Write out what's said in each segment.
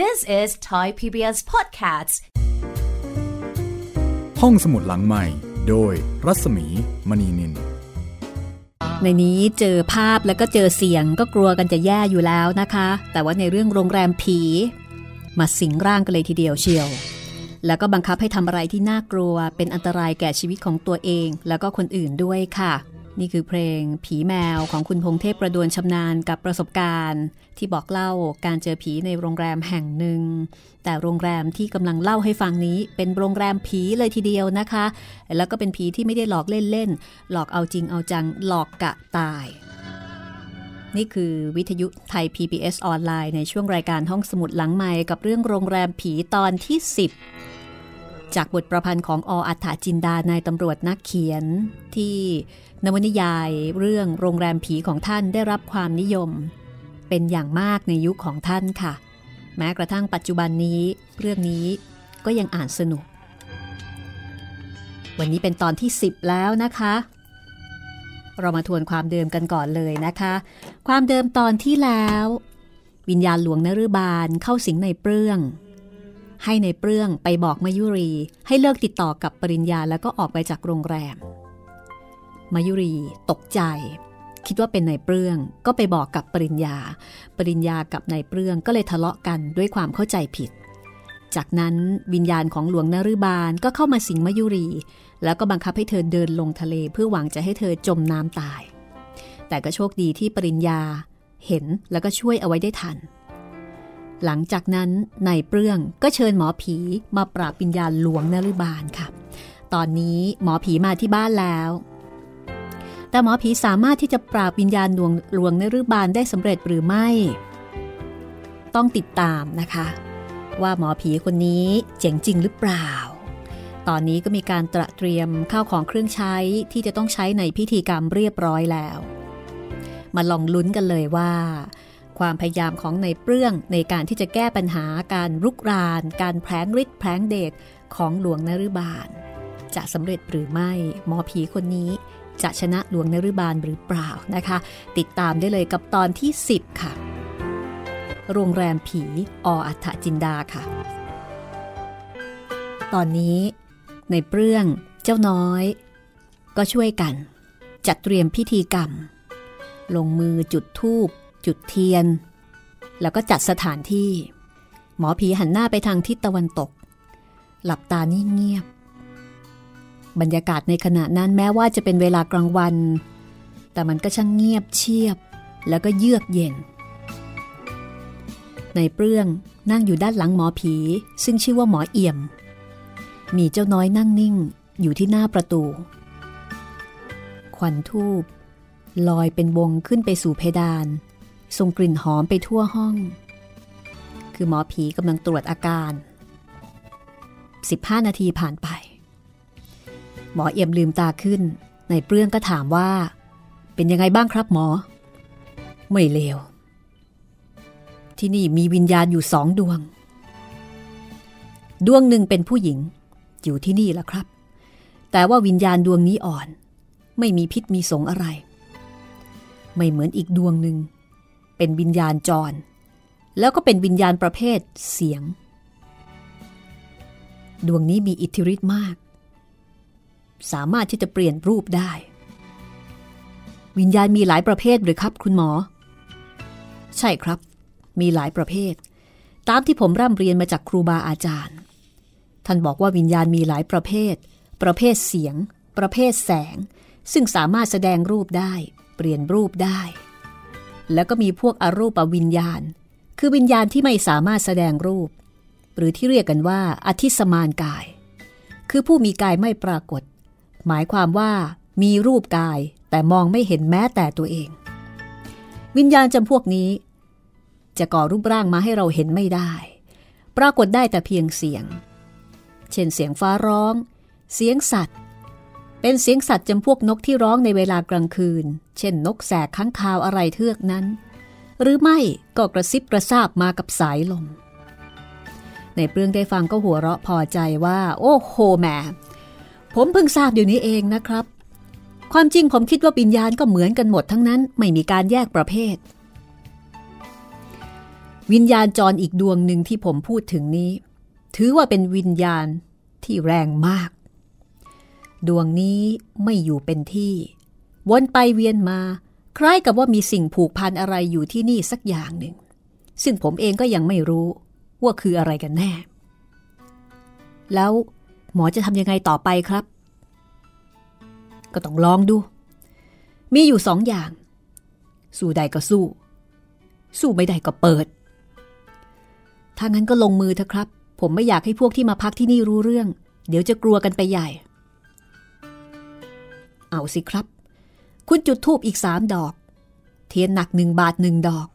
This is Thai PBS Podcasts ห้องสมุดหลังใหม่ โดยรัศมีมณีนิน ในนี้เจอภาพแล้วก็เจอเสียงก็กลัวกันจะแย่อยู่แล้วนะคะ แต่ว่าในเรื่องโรงแรมผี มาสิงร่างกันเลยทีเดียวเชียว แล้วก็บังคับให้ทำอะไรที่น่ากลัว เป็นอันตรายแก่ชีวิตของตัวเอง แล้วก็คนอื่นด้วยค่ะ นี่คือเพลงผีแมวของคุณพงเทพประดวนชำนาญกับประสบการณ์ ที่บอกเล่าการเจอผีในโรงแรมแห่งหนึ่ง แต่โรงแรมที่กำลังเล่าให้ฟังนี้ เป็นโรงแรมผีเลยทีเดียวนะคะ แล้วก็เป็นผีที่ไม่ได้หลอกเล่นๆ หลอกเอาจริงเอาจังหลอกกะตาย นี่คือวิทยุไทย PBS ออนไลน์ในช่วงรายการห้องสมุดหลังใหม่กับเรื่องโรงแรมผีตอนที่ 10 จากบทประพันธ์ของออัฏฐจินดานายตำรวจนักเขียน ที่นวนิยายเรื่องโรงแรมผีของท่านได้รับความนิยม เป็นอย่างมากในยุคของท่านค่ะ แม้กระทั่งปัจจุบันนี้ เรื่องนี้ก็ยังอ่านสนุก วันนี้เป็นตอนที่ 10 แล้วนะคะ เรามาทวนความเดิมกันก่อนเลยนะคะ ความเดิมตอนที่แล้ว วิญญาณหลวงนฤบาลเข้าสิงในเปลื้อง ให้ในเปลื้องไปบอกมายุรี ให้เลิกติดต่อกับปริญญาแล้วก็ออกไปจากโรงแรม มายุรีตกใจ คิดว่าเป็นนายเปลื้องก็ไปบอกกับปริญญา ปริญญากับนายเปลื้องก็เลยทะเลาะกันด้วยความเข้าใจผิด จากนั้นวิญญาณของหลวงนฤบาลก็เข้ามาสิงมายุรี แล้วก็บังคับให้เธอเดินลงทะเลเพื่อหวังจะให้เธอจมน้ำตาย แต่ก็โชคดีที่ปริญญาเห็นแล้วก็ช่วยเอาไว้ได้ทัน หลังจากนั้นนายเปลื้องก็เชิญหมอผีมาปราบวิญญาณหลวงนฤบาลค่ะ ตอนนี้หมอผีมาที่บ้านแล้ว แต่หมอผีสามารถที่จะปราบวิญญาณหลวงหลวงนฤบาลได้สำเร็จหรือไม่ ต้องติดตามนะคะ ว่าหมอผีคนนี้เจ๋งจริงหรือเปล่า ตอนนี้ก็มีการตระเตรียมข้าวของเครื่องใช้ที่จะต้องใช้ในพิธีกรรมเรียบร้อยแล้ว มาลองลุ้นกันเลยว่า ความพยายามของในเปลื้องในการที่จะแก้ปัญหาการรุกราน การแพลงฤทธิ์แพลงเดชของหลวงนฤบาล จะสำเร็จหรือไม่หมอผีคนนี้จะชนะหลวงนฤบาลหรือเปล่านะคะ ติดตามได้เลยกับตอนที่ 10 ค่ะ โรงแรมผีออัฏฐจินดาค่ะ ตอนนี้ในเปลื้องเจ้าน้อย ก็ช่วยกัน จัดเตรียมพิธีกรรม ลงมือจุดธูป จุดเทียน แล้วก็จัดสถานที่ หมอผีหันหน้าไปทางทิศตะวันตก หลับตานิ่งเงียบ บรรยากาศในขณะนั้นแม้ว่าจะเป็นเวลากลางวัน แต่มันก็ช่างเงียบเชียบ แล้วก็เยือกเย็น ในเปลื้องนั่งอยู่ด้านหลังหมอผี ซึ่งชื่อว่าหมอเอี่ยม มีเจ้าน้อยนั่งนิ่งอยู่ที่หน้าประตู ควันทูบลอยเป็นวงขึ้นไปสู่เพดาน ส่งกลิ่นหอมไปทั่วห้อง คือหมอผีกำลังตรวจอาการ 15 นาทีผ่านไป หมอเอี่ยมลืมตาขึ้น ในเปลื้องก็ถามว่า เป็นยังไงบ้างครับหมอ ไม่เลว ที่นี่มีวิญญาณอยู่สองดวง ดวงหนึ่งเป็นผู้หญิง อยู่ที่นี่แหละครับ แต่ว่าวิญญาณดวงนี้อ่อน ไม่มีพิษมีสงอะไร ไม่เหมือนอีกดวงหนึ่ง เป็นวิญญาณจร แล้วก็เป็นวิญญาณประเภทเสียง ดวงนี้มีอิทธิฤทธิ์มาก สามารถที่จะเปลี่ยนรูปได้ วิญญาณมีหลายประเภทหรือครับคุณหมอ ใช่ครับ มีหลายประเภท ตามที่ผมร่ำเรียนมาจากครูบาอาจารย์ ท่านบอกว่าวิญญาณมีหลายประเภท ประเภทเสียง ประเภทแสง ซึ่งสามารถแสดงรูปได้ เปลี่ยนรูปได้ แล้วก็มีพวกอรูปวิญญาณ คือวิญญาณที่ไม่สามารถแสดงรูป หรือที่เรียกกันว่าอธิสมานกาย คือผู้มีกายไม่ปรากฏ หมายความว่ามีรูปกายแต่มองไม่เห็นแม้แต่ตัวเอง วิญญาณจำพวกนี้ จะก่อรูปร่างมาให้เราเห็นไม่ได้ ปรากฏได้แต่เพียงเสียง เช่นเสียงฟ้าร้อง เสียงสัตว์ เป็นเสียงสัตว์จำพวกนกที่ร้องในเวลากลางคืน เช่นนกแสกค้างคาวอะไรเทือกนั้น หรือไม่ก็กระซิบกระซาบมากับสายลม ในเปลืองได้ฟังก็หัวเราะพอใจว่า โอ้โหแหมผมเพิ่งทราบอยู่นี้เองนะครับ ความจริงผมคิดว่าปิญญาณก็เหมือนกันหมดทั้งนั้นไม่มีการแยกประเภท วิญญาณจรอีกดวงหนึ่งที่ผมพูดถึงนี้ ถือว่าเป็นวิญญาณที่แรงมาก ดวงนี้ไม่อยู่เป็นที่ วนไปเวียนมา คล้ายกับว่ามีสิ่งผูกพันอะไรอยู่ที่นี่สักอย่างหนึ่ง ซึ่งผมเองก็ยังไม่รู้ ว่าคืออะไรกันแน่ แล้วหมอจะทำยังไงต่อไปครับ ก็ต้องลองดู มีอยู่สองอย่าง สู้ได้ก็สู้ สู้ไม่ได้ก็เปิด ถ้างั้นก็ลงมือเถอะครับ ผมไม่อยากให้พวกที่มาพักที่นี่รู้เรื่อง เดี๋ยวจะกลัวกันไปใหญ่ เอาสิครับ คุณจุดทูบอีกสามดอก เทียนหนักหนึ่งบาทหนึ่งดอก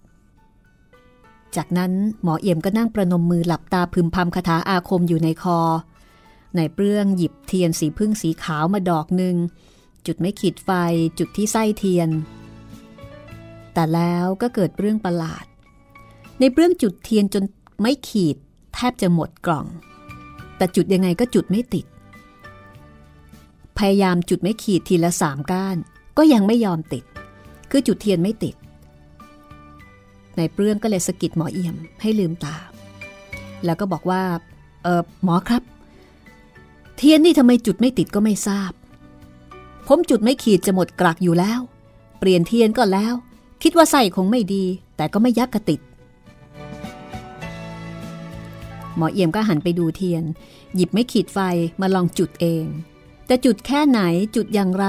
จากนั้นหมอเอี่ยมก็นั่งประนมมือหลับตาพึมพำคาถาอาคมอยู่ในคอ ในเปลื้องหยิบเทียนสีพึ่งสีขาวมาดอกหนึ่ง จุดไม่ขีดไฟจุดที่ไส้เทียน แต่แล้วก็เกิดเรื่องประหลาด ในเปลื้องจุดเทียนจนไม่ขีดแทบจะหมดกล่อง แต่จุดยังไงก็จุดไม่ติด พยายามจุดไม่ขีดทีละสามก้าน ก็ยังไม่ยอมติด คือจุดเทียนไม่ติด ในเปลื้องก็เลยสกิดหมอเอี่ยมให้ลืมตา แล้วก็บอกว่า เออหมอครับ เทียนนี่ทำไมจุดไม่ติดก็ไม่ทราบ ผมจุดไม่ขีดจะหมดกลักอยู่แล้ว เปลี่ยนเทียนก็แล้ว คิดว่าใส่คงไม่ดี แต่ก็ไม่ยักกระติดหมอเอี่ยมก็หันไปดูเทียน หยิบไม่ขีดไฟมาลองจุดเอง แต่จุดแค่ไหนจุดอย่างไร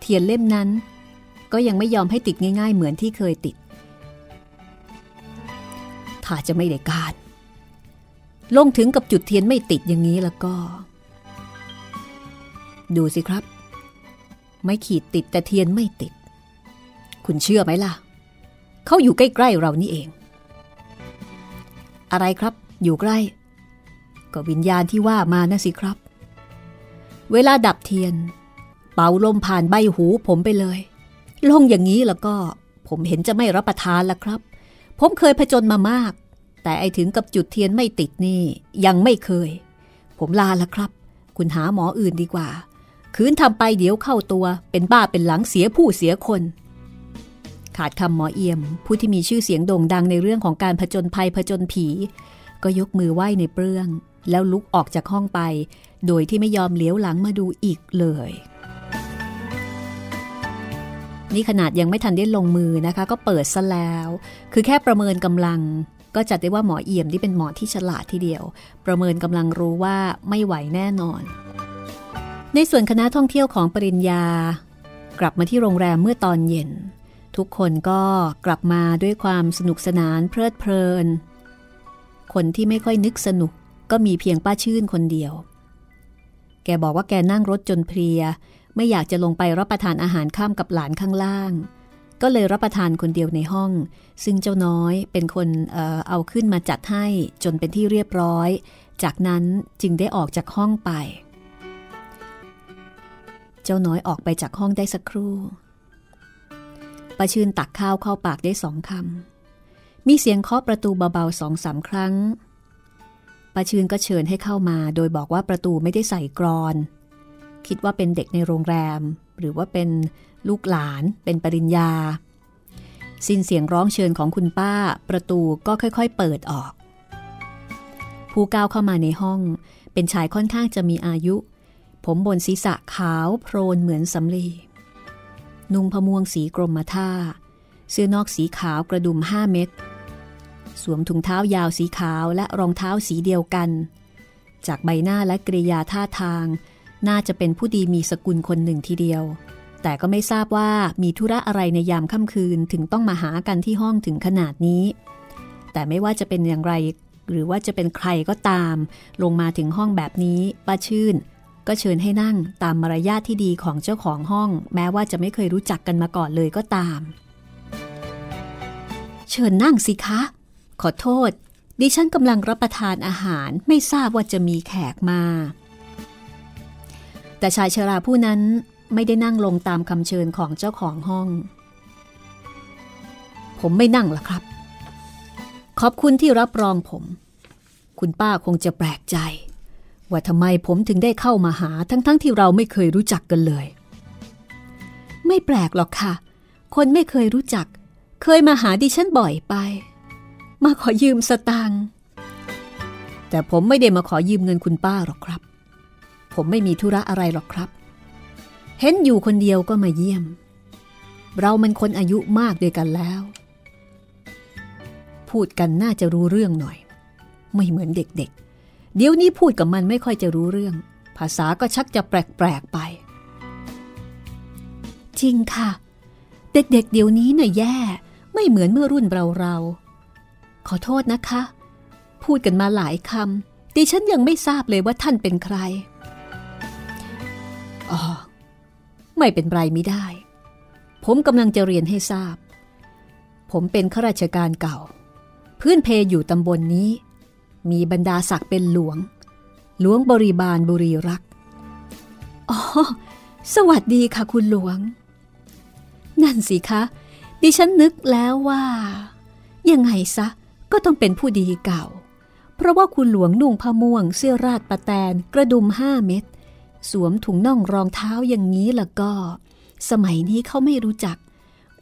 เทียนเล่มนั้น ก็ยังไม่ยอมให้ติดง่าย ๆ เหมือนที่เคยติด ถ้าจะไม่ได้การ ลงถึงกับจุดเทียนไม่ติดอย่างนี้แล้วก็ ดูสิครับ ไม่ขีดติดแต่เทียนไม่ติด คุณเชื่อไหมล่ะ เขาอยู่ใกล้ๆเรานี่เอง อะไรครับ อยู่ใกล้ ก็วิญญาณที่ว่ามานะสิครับ เวลาดับเทียน เป่าลมผ่านใบหูผมไปเลยลงอย่างนี้แล้วก็ ผมเห็นจะไม่รับประทานละครับ ผมเคยผจญมามาก แต่ไอถึงกับจุดเทียนไม่ติดนี่ยังไม่เคย ผมลาละครับ คุณหาหมออื่นดีกว่า คืนทำไปเดี๋ยวเข้าตัว เป็นบ้าเป็นหลังเสียผู้เสียคน ขาดคำหมอเอี่ยม ผู้ที่มีชื่อเสียงโด่งดังในเรื่องของการผจญภัยผจญผี ก็ยกมือไหว้ในเปลือง แล้วลุกออกจากห้องไป โดยที่ไม่ยอมเลี้ยวหลังมาดูอีกเลย นี่ขนาดยังไม่ทันได้ลงมือนะคะ ก็เปิดซะแล้ว คือแค่ประเมินกำลัง ก็จัดได้ว่าหมอเอี่ยมที่เป็นหมอที่ฉลาดทีเดียว ประเมินกำลังรู้ว่าไม่ไหวแน่นอน ในส่วนคณะท่องเที่ยวของปริญญา กลับมาที่โรงแรมเมื่อตอนเย็น ทุกคนก็กลับมาด้วยความสนุกสนานเพลิดเพลิน คนที่ไม่ค่อยนึกสนุกก็มีเพียงป้าชื่นคนเดียว แกบอกว่าแกนั่งรถจนเพลีย ไม่อยากจะลงไปรับประทานอาหารข้ามกับหลานข้างล่าง ก็เลยรับประทานคนเดียวในห้อง ซึ่งเจ้าน้อยเป็นคนเออเอาขึ้นมาจัดให้จนเป็นที่เรียบร้อย จากนั้นจึงได้ออกจากห้องไป เจ้าน้อยออกไปจากห้องได้สักครู่ป้าชื่นตักข้าวเข้าปากได้สองคำมีเสียงเคาะประตูเบาๆสองสามครั้ง ป้าชื่นก็เชิญให้เข้ามา โดยบอกว่าประตูไม่ได้ใส่กรอน คิดว่าเป็นเด็กในโรงแรม หรือว่าเป็นลูกหลาน เป็นปริญญา สิ้นเสียงร้องเชิญของคุณป้า ประตูก็ค่อยๆ เปิดออก ผู้ก้าวเข้ามาในห้อง เป็นชายค่อนข้างจะมีอายุ ผมบนศีรษะขาวโพลนเหมือนสำลีนุ่งพมวงสีกรมท่าเสื้อนอกสีขาวกระดุมห้าเม็ด สวมถุงเท้ายาวสีขาวและรองเท้าสีเดียวกัน จากใบหน้าและกริยาท่าทาง น่าจะเป็นผู้ดีมีสกุลคนหนึ่งทีเดียว แต่ก็ไม่ทราบว่ามีธุระอะไรในยามค่ำคืนถึงต้องมาหากันที่ห้องถึงขนาดนี้ แต่ไม่ว่าจะเป็นอย่างไร หรือว่าจะเป็นใครก็ตาม ลงมาถึงห้องแบบนี้ป้าชื่น ก็เชิญให้นั่งตามมารยาทที่ดีของเจ้าของห้อง แม้ว่าจะไม่เคยรู้จักกันมาก่อนเลยก็ตามเชิญนั่งสิคะ ขอโทษ ดิฉันกำลังรับประทานอาหารไม่ทราบว่าจะมีแขกมา แต่ชายชราผู้นั้นไม่ได้นั่งลงตามคำเชิญของเจ้าของห้อง ผมไม่นั่งละครับ ขอบคุณที่รับรองผม คุณป้าคงจะแปลกใจ ว่าทำไมผมถึงได้เข้ามาหาทั้งๆทที่เราไม่เคยรู้จักกันเลย ไม่แปลกหรอกค่ะ คนไม่เคยรู้จัก เคยมาหาดิฉันบ่อยไป มาขอยืมสตางค์แต่ผมไม่ได้มาขอยืมเงินคุณป้าหรอกครับ ผมไม่มีธุระอะไรหรอกครับ เห็นอยู่คนเดียวก็มาเยี่ยม เรามันคนอายุมากด้วยกันแล้ว พูดกันน่าจะรู้เรื่องหน่อย ไม่เหมือนเด็กๆเดี๋ยวนี้พูดกับมันไม่ค่อยจะรู้เรื่อง ภาษาก็ชักจะแปลกๆไป จริงค่ะ เด็กๆเดี๋ยวนี้น่ะแย่ ไม่เหมือนเมื่อรุ่นเราๆ ขอโทษนะคะ พูดกันมาหลายคำดิฉันยังไม่ทราบเลยว่าท่านเป็นใคร อ๋อ ไม่เป็นไรไม่ได้ ผมกำลังจะเรียนให้ทราบ ผมเป็นข้าราชการเก่า พื้นเพอยู่ตำบลนนี้ มีบรรดาศักดิ์เป็นหลวง หลวงบริบาลบุรีรัก อ๋อ สวัสดีค่ะคุณหลวง นั่นสิคะ ดิฉันนึกแล้วว่ายังไงซะ ก็ต้องเป็นผู้ดีเก่า เพราะว่าคุณหลวงนุ่งผ้าม่วงเสื้อราดปะแตนกระดุมห้าเม็ดสวมถุงน่องรองเท้าอย่างนี้แล้วก็ สมัยนี้เขาไม่รู้จัก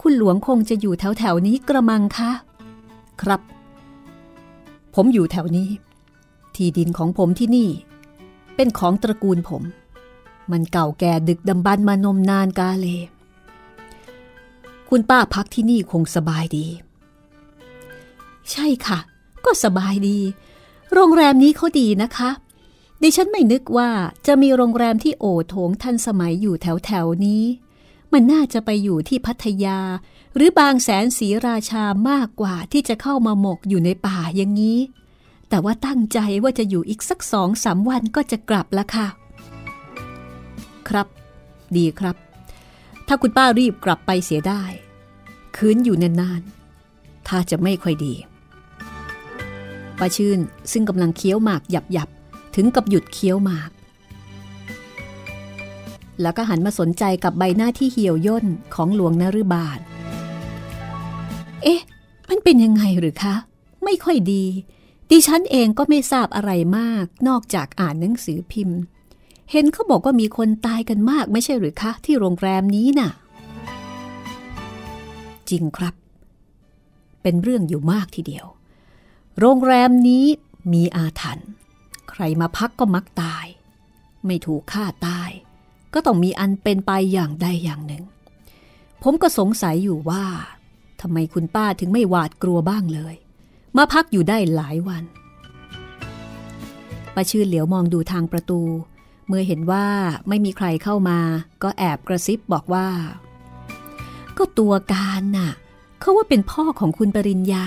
คุณหลวงคงจะอยู่แถวแถวนี้กระมังคะ ครับ ผมอยู่แถวนี้ ที่ดินของผมที่นี่ เป็นของตระกูลผม มันเก่าแก่ดึกดำบรรมานมนานกาเล คุณป้าพักที่นี่คงสบายดี ใช่ค่ะ ก็สบายดี โรงแรมนี้เขาดีนะคะ ดิฉันไม่นึกว่าจะมีโรงแรมที่โอโถงทันสมัยอยู่แถวแถวนี้ มันน่าจะไปอยู่ที่พัทยา หรือบางแสนสีราชามากกว่าที่จะเข้ามาหมกอยู่ในป่าอย่างนี้ แต่ว่าตั้งใจว่าจะอยู่อีกสักสองสามวันก็จะกลับละค่ะ ครับ ดีครับ ถ้าคุณป้ารีบกลับไปเสียได้ คืนอยู่นานๆถ้าจะไม่ค่อยดี ป้าชื่นซึ่งกำลังเคี้ยวหมากหยับๆ ถึงกับหยุดเคี้ยวหมาก แล้วก็หันมาสนใจกับใบหน้าที่เหี่ยวย่นของหลวงนฤบาลเอ๊ะ มันเป็นยังไงหรือคะ ไม่ค่อยดี ดิฉันเองก็ไม่ทราบอะไรมาก นอกจากอ่านหนังสือพิมพ์ เห็นเขาบอกว่ามีคนตายกันมากไม่ใช่หรือคะ ที่โรงแรมนี้น่ะ จริงครับ เป็นเรื่องอยู่มากทีเดียว โรงแรมนี้มีอาถรรพ์ใครมาพักก็มักตาย ไม่ถูกฆ่าตาย ก็ต้องมีอันเป็นไปอย่างใดอย่างหนึ่ง ผมก็สงสัยอยู่ว่าทำไมคุณป้าถึงไม่หวาดกลัวบ้างเลย มาพักอยู่ได้หลายวันป้าชื่นเหลียวมองดูทางประตู เมื่อเห็นว่าไม่มีใครเข้ามา ก็แอบกระซิบบอกว่า ก็ตัวการน่ะ เขาว่าเป็นพ่อของคุณปริญญา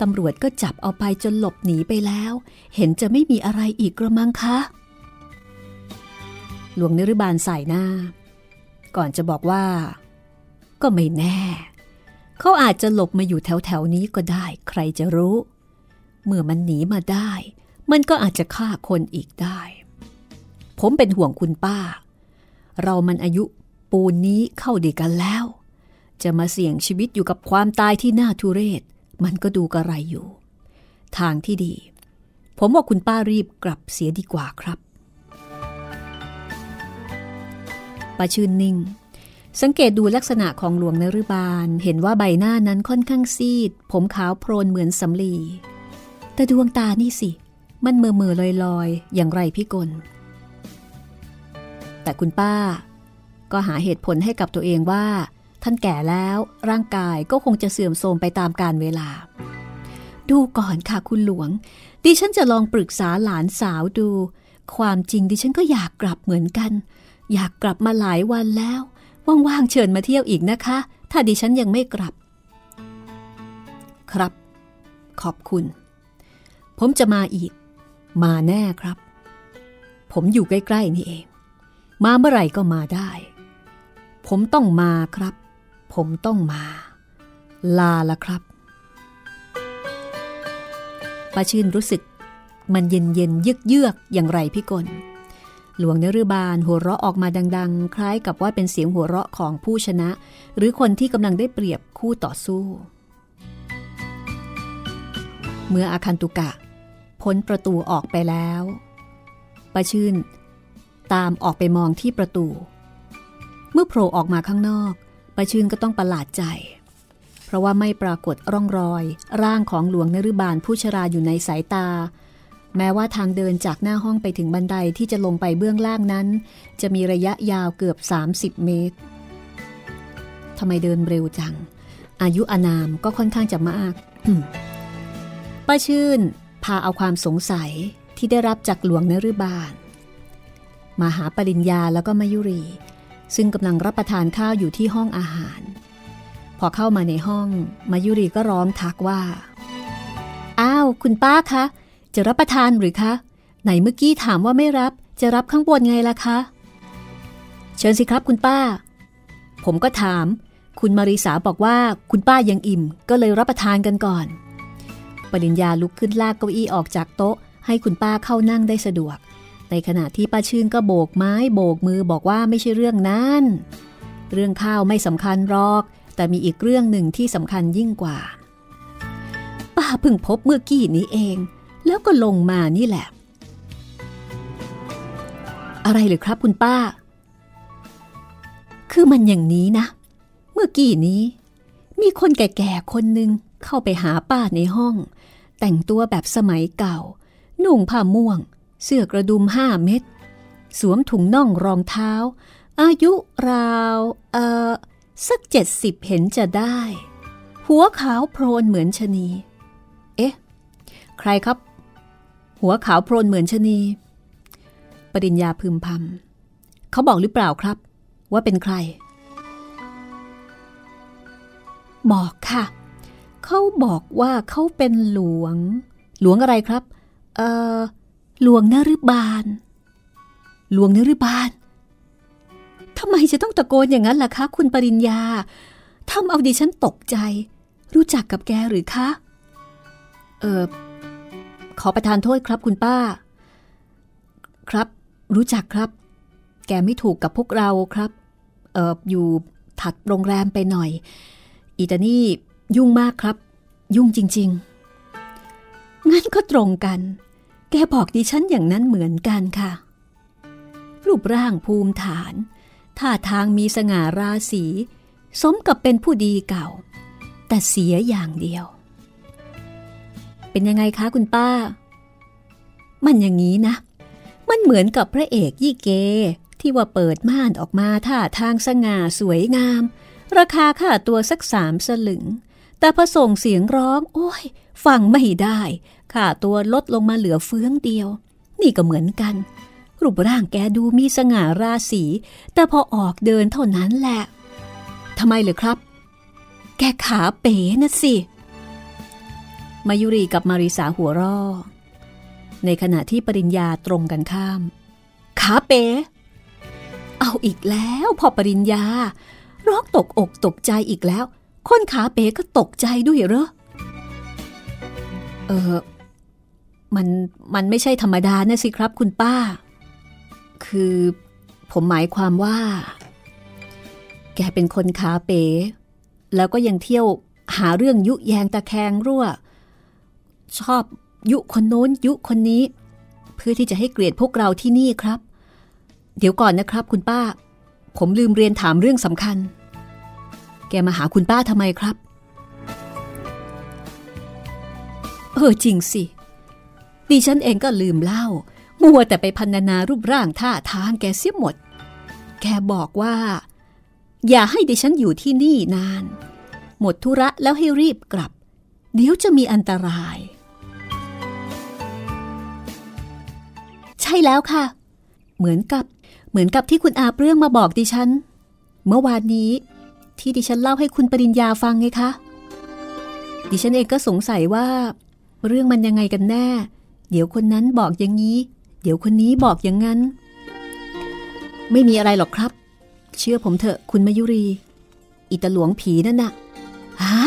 ตำรวจก็จับเอาไปจนหลบหนีไปแล้ว เห็นจะไม่มีอะไรอีกกระมังคะ หลวงนฤบาลใส่หน้า ก่อนจะบอกว่า ก็ไม่แน่ เขาอาจจะหลบมาอยู่แถวแถวนี้ก็ได้ ใครจะรู้ เมื่อมันหนีมาได้ มันก็อาจจะฆ่าคนอีกได้ ผมเป็นห่วงคุณป้า เรามันอายุปูนนี้เข้าดีกันแล้ว จะมาเสี่ยงชีวิตอยู่กับความตายที่น่าทุเรศ มันก็ดูกระไรอยู่ ทางที่ดี ผมว่าคุณป้ารีบกลับเสียดีกว่าครับป้าชื่นนิ่ง สังเกตดูลักษณะของหลวงนฤบาล เห็นว่าใบหน้านั้นค่อนข้างซีด ผมขาวโพลนเหมือนสำลี แต่ดวงตานี่สิ มันเมื่อเมื่อลอยลอยอย่างไรพี่กลแต่คุณป้า ก็หาเหตุผลให้กับตัวเองว่า ท่านแก่แล้วร่างกายก็คงจะเสื่อมโทรมไปตามกาลเวลา ดูก่อนค่ะคุณหลวง ดิฉันจะลองปรึกษาหลานสาวดู ความจริงดิฉันก็อยากกลับเหมือนกัน อยากกลับมาหลายวันแล้ว ว่างๆเชิญมาเที่ยวอีกนะคะ ถ้าดิฉันยังไม่กลับ ครับ ขอบคุณ ผมจะมาอีก มาแน่ครับ ผมอยู่ใกล้ๆนี่เอง มาเมื่อไหร่ก็มาได้ผมต้องมาครับ ผมต้องมา ลาละครับป้าชื่นรู้สึกมันเย็นเย็นเยือกเยือกอย่างไรพี่กลหลวงนฤบาลหัวเราะออกมาดัง ๆ คล้ายกับว่าเป็นเสียงหัวเราะของผู้ชนะ หรือคนที่กำลังได้เปรียบคู่ต่อสู้ เมื่ออาคันตุกะ พ้นประตูออกไปแล้วป้าชื่น ตามออกไปมองที่ประตู เมื่อโผล่ออกมาข้างนอก ป้าชื่นก็ต้องประหลาดใจ เพราะว่าไม่ปรากฏร่องรอย ร่างของหลวงนรุบาลผู้ชราอยู่ในสายตา แม้ว่าทางเดินจากหน้าห้องไปถึงบันไดที่จะลงไปเบื้องล่างนั้น จะมีระยะยาวเกือบ 30 เมตรทำไมเดินเร็วจัง อายุอานามก็ค่อนข้างจะมากป้าชื่น พาเอาความสงสัยที่ได้รับจากหลวงนรุบาลมาหาปริญญาแล้วก็มายุรี ซึ่งกำลังรับประทานข้าวอยู่ที่ห้องอาหาร พอเข้ามาในห้อง มายุรีก็ร้องทักว่า อ้าว คุณป้าคะ จะรับประทานหรือคะ ไหนเมื่อกี้ถามว่าไม่รับ จะรับข้างบนไงล่ะคะ เชิญสิครับคุณป้า ผมก็ถาม คุณมาริสาบอกว่าคุณป้ายังอิ่ม ก็เลยรับประทานกันก่อน ปริญญาลุกขึ้นลากเก้าอี้ออกจากโต๊ะ ให้คุณป้าเข้านั่งได้สะดวก ในขณะที่ป้าชื่นก็โบกไม้โบกมือบอกว่าไม่ใช่เรื่องนั้น เรื่องข้าวไม่สำคัญหรอก แต่มีอีกเรื่องหนึ่งที่สำคัญยิ่งกว่าป้าเพิ่งพบเมื่อกี้นี้เอง แล้วก็ลงมานี่แหละ อะไรหรือครับคุณป้า คือมันอย่างนี้นะ เมื่อกี้นี้ มีคนแก่ๆคนหนึ่งเข้าไปหาป้าในห้อง แต่งตัวแบบสมัยเก่านุ่งผ้าม่วง เสื้อกระดุมห้าเม็ด สวมถุงน่องรองเท้า อายุราว เอ่อ สักเจ็ดสิบเห็นจะได้ หัวขาวโพลนเหมือนชนี เอ๊ะ ใครครับ หัวขาวโพลนเหมือนชนี ปริญญาพึมพำเขาบอกหรือเปล่าครับ ว่าเป็นใคร บอกค่ะ เขาบอกว่าเขาเป็นหลวง หลวงอะไรครับ เอ่อ หลวงนฤบาล หลวงนฤบาลทำไมจะต้องตะโกนอย่างนั้นล่ะคะ คุณปริญญาทำเอาดิฉันตกใจ รู้จักกับแกหรือคะ เออขอประทานโทษครับคุณป้า ครับ รู้จักครับ แกไม่ถูกกับพวกเราครับ เอออยู่ถัดโรงแรมไปหน่อยอีตานี่ยุ่งมากครับ ยุ่งจริง ๆ งั้นก็ตรงกัน แกบอกดิฉันอย่างนั้นเหมือนกันค่ะ รูปร่างภูมิฐาน ท่าทางมีสง่าราศี สมกับเป็นผู้ดีเก่า แต่เสียอย่างเดียว เป็นยังไงคะคุณป้า มันอย่างนี้นะ มันเหมือนกับพระเอกยี่เก ที่ว่าเปิดม่านออกมาท่าทางสง่าสวยงาม ราคาค่าตัวสักสามสลึง แต่พอส่งเสียงร้อง โอ้ยฟังไม่ได้ ค่าตัวลดลงมาเหลือเฟื้องเดียว นี่ก็เหมือนกัน รูปร่างแกดูมีสง่าราศี แต่พอออกเดินเท่านั้นแหละทำไมเลยครับ แกขาเป๋นะสิ มายุรีกับมาริสาหัวรอในขณะที่ปริญญาตรงกันข้าม ขาเป๋เอาอีกแล้วพอปริญญาร้องตกอกตกใจอีกแล้ว คนขาเป๋ก็ตกใจด้วยเหรอ เออ มันมันไม่ใช่ธรรมดานะสิครับคุณป้า คือผมหมายความว่า แกเป็นคนขาเป๋ แล้วก็ยังเที่ยวหาเรื่องยุแยงตะแคงรั่ว ชอบยุคนโน้นยุคนนี้ เพื่อที่จะให้เกลียดพวกเราที่นี่ครับ เดี๋ยวก่อนนะครับคุณป้า ผมลืมเรียนถามเรื่องสำคัญ แกมาหาคุณป้าทำไมครับ เออจริงสิ ดิฉันเองก็ลืมเล่า มัวแต่ไปพันนารูปร่างท่าทางแกเสียหมด แกบอกว่า อย่าให้ดิฉันอยู่ที่นี่นาน หมดธุระแล้วให้รีบกลับ เดี๋ยวจะมีอันตราย ใช่แล้วค่ะ เหมือนกับ เหมือนกับที่คุณอาเปรื่องมาบอกดิฉัน เมื่อวานนี้ ที่ดิฉันเล่าให้คุณปริญญาฟังไงคะดิฉันเองก็สงสัยว่า เรื่องมันยังไงกันแน่ เดี๋ยวคนนั้นบอกอย่างนี้ เดี๋ยวคนนี้บอกอย่างนั้น ไม่มีอะไรหรอกครับ เชื่อผมเถอะคุณมายุรี อิตาหลวงผีนั่นน่ะฮะ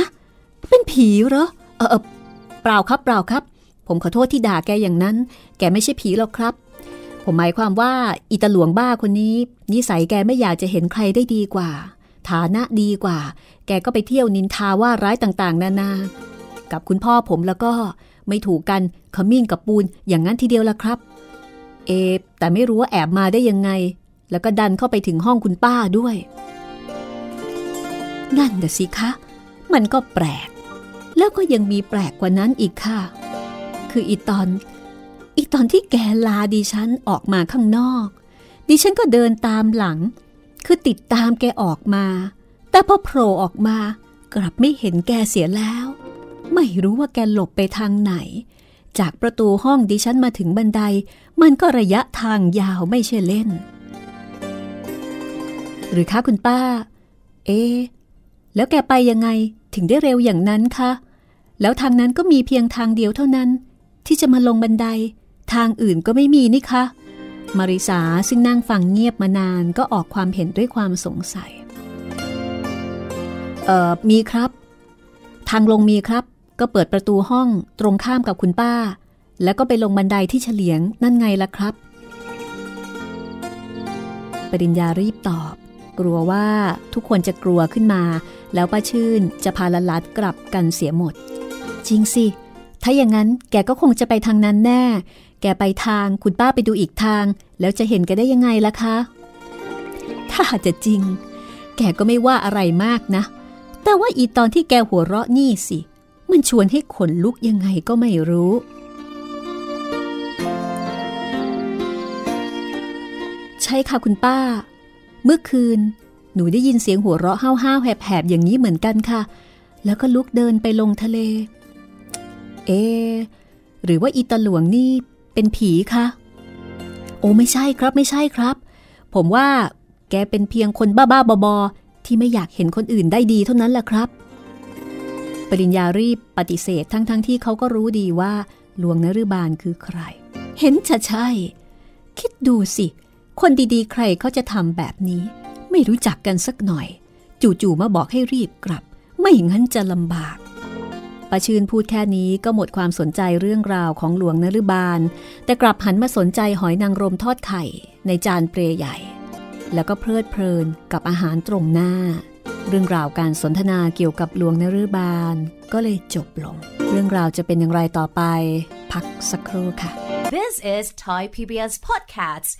เป็นผีเหรอเออเปล่าครับเปล่าครับ ผมขอโทษที่ด่าแกอย่างนั้น แกไม่ใช่ผีหรอกครับ ผมหมายความว่าอิตาหลวงบ้าคนนี้ นิสัยแกไม่อยากจะเห็นใครได้ดีกว่า ฐานะดีกว่า แกก็ไปเที่ยวนินทาว่าร้ายต่างๆ นานา กับคุณพ่อผมแล้วก็ ไม่ถูกกันขมิ้นกับปูนอย่างนั้นทีเดียวละครับ เอแต่ไม่รู้ว่าแอบมาได้ยังไง แล้วก็ดันเข้าไปถึงห้องคุณป้าด้วย นั่นน่ะสิคะ มันก็แปลก แล้วก็ยังมีแปลกกว่านั้นอีกค่ะ คืออีตอน อีตอนที่แกลาดิฉันออกมาข้างนอก ดิฉันก็เดินตามหลัง คือติดตามแกออกมา แต่พอโผล่ออกมากลับไม่เห็นแกเสียแล้ว ไม่รู้ว่าแกหลบไปทางไหน จากประตูห้องดิฉันมาถึงบันได มันก็ระยะทางยาวไม่ใช่เล่น หรือคะคุณป้า เอ๊แล้วแกไปยังไงถึงได้เร็วอย่างนั้นคะแล้วทางนั้นก็มีเพียงทางเดียวเท่านั้น ที่จะมาลงบันได ทางอื่นก็ไม่มีนี่คะมาริสาซึ่งนั่งฟังเงียบมานานก็ออกความเห็นด้วยความสงสัย เอ่อ มีครับ ทางลงมีครับ ก็เปิดประตูห้องตรงข้ามกับคุณป้า แล้วก็ไปลงบันไดที่เฉลียงนั่นไงล่ะครับ ปริญญารีบตอบ กลัวว่าทุกคนจะกลัวขึ้นมา แล้วป้าชื่นจะพาลลัดกลับกันเสียหมด จริงสิ ถ้าอย่างนั้นแกก็คงจะไปทางนั้นแน่ แกไปทางคุณป้าไปดูอีกทาง แล้วจะเห็นแกได้ยังไงล่ะคะ ถ้าจะจริง แกก็ไม่ว่าอะไรมากนะ แต่ว่าอีตอนที่แกหัวเราะนี่สิ มันชวนให้ขนลุกยังไงก็ไม่รู้ ใช่ค่ะคุณป้า เมื่อคืน หนูได้ยินเสียงหัวเราะห้าวๆแหบๆอย่างนี้เหมือนกันค่ะ แล้วก็ลุกเดินไปลงทะเล เอ หรือว่าอีตาหลวงนี่เป็นผีคะโอ้ไม่ใช่ครับไม่ใช่ครับ ผมว่าแกเป็นเพียงคนบ้าๆบอๆที่ไม่อยากเห็นคนอื่นได้ดีเท่านั้นแหละครับ ปริญญารีบปฏิเสธทั้งๆทที่เขาก็รู้ดีว่าหลวงนฤบาลคือใคร เห็นจะใช่ คิดดูสิ คนดีๆ ใครเขาจะทำแบบนี้ ไม่รู้จักกันสักหน่อย จู่ๆมาบอกให้รีบกลับ ไม่งั้นจะลำบากป้าชื่นพูดแค่นี้ก็หมดความสนใจเรื่องราวของหลวงนฤบาล แต่กลับหันมาสนใจหอยนางรมทอดไข่ในจานเปรยใหญ่ แล้วก็เพลิดเพลินกับอาหารตรงหน้า เรื่องราวการสนทนาเกี่ยวกับหลวงนฤบาล ก็เลยจบลง เรื่องราวจะเป็นอย่างไรต่อไป พักสักครู่ค่ะ This is Thai PBS Podcasts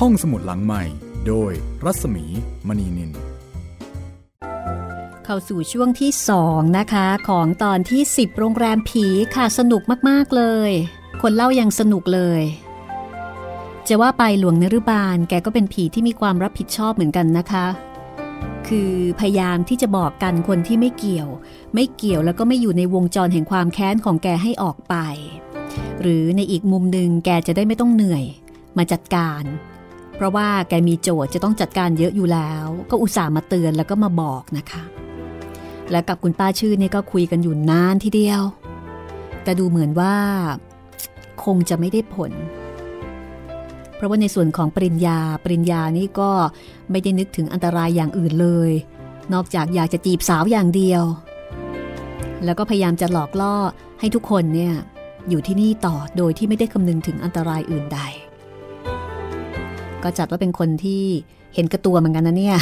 ห้องสมุดหลังใหม่ โดยรัศมีมณีนิน เข้าสู่ช่วงที่ 2 นะคะ ของตอนที่ 10 โรงแรมผีค่ะสนุกมาก ๆ เลย คนเล่ายังสนุกเลย จะว่าไปหลวงนรุบาลแกก็เป็นผีที่มีความรับผิดชอบเหมือนกันนะคะ คือพยายามที่จะบอกกันคนที่ไม่เกี่ยว ไม่เกี่ยวแล้วก็ไม่อยู่ในวงจรแห่งความแค้นของแกให้ออกไป หรือในอีกมุมหนึ่งแกจะได้ไม่ต้องเหนื่อย มาจัดการ เพราะว่าแกมีโจทย์จะต้องจัดการเยอะอยู่แล้ว ก็อุตส่าห์มาเตือนแล้วก็มาบอกนะคะ และกับคุณป้าชื่อนี่ก็คุยกันอยู่นานทีเดียว แต่ดูเหมือนว่า คงจะไม่ได้ผล ราะว่าในส่วนของปริญญา ปริญญานี่ก็ไม่ได้นึกถึงอันตรายอย่างอื่นเลย นอกจากอยากจะจีบสาวอย่างเดียว แล้วก็พยายามจะหลอกล่อให้ทุกคนเนี่ยอยู่ที่นี่ต่อโดยที่ไม่ได้คำนึงถึงอันตรายอื่นใด ก็จัดว่าเป็นคนที่เห็นกระตัวเหมือนกันนะเนี่ย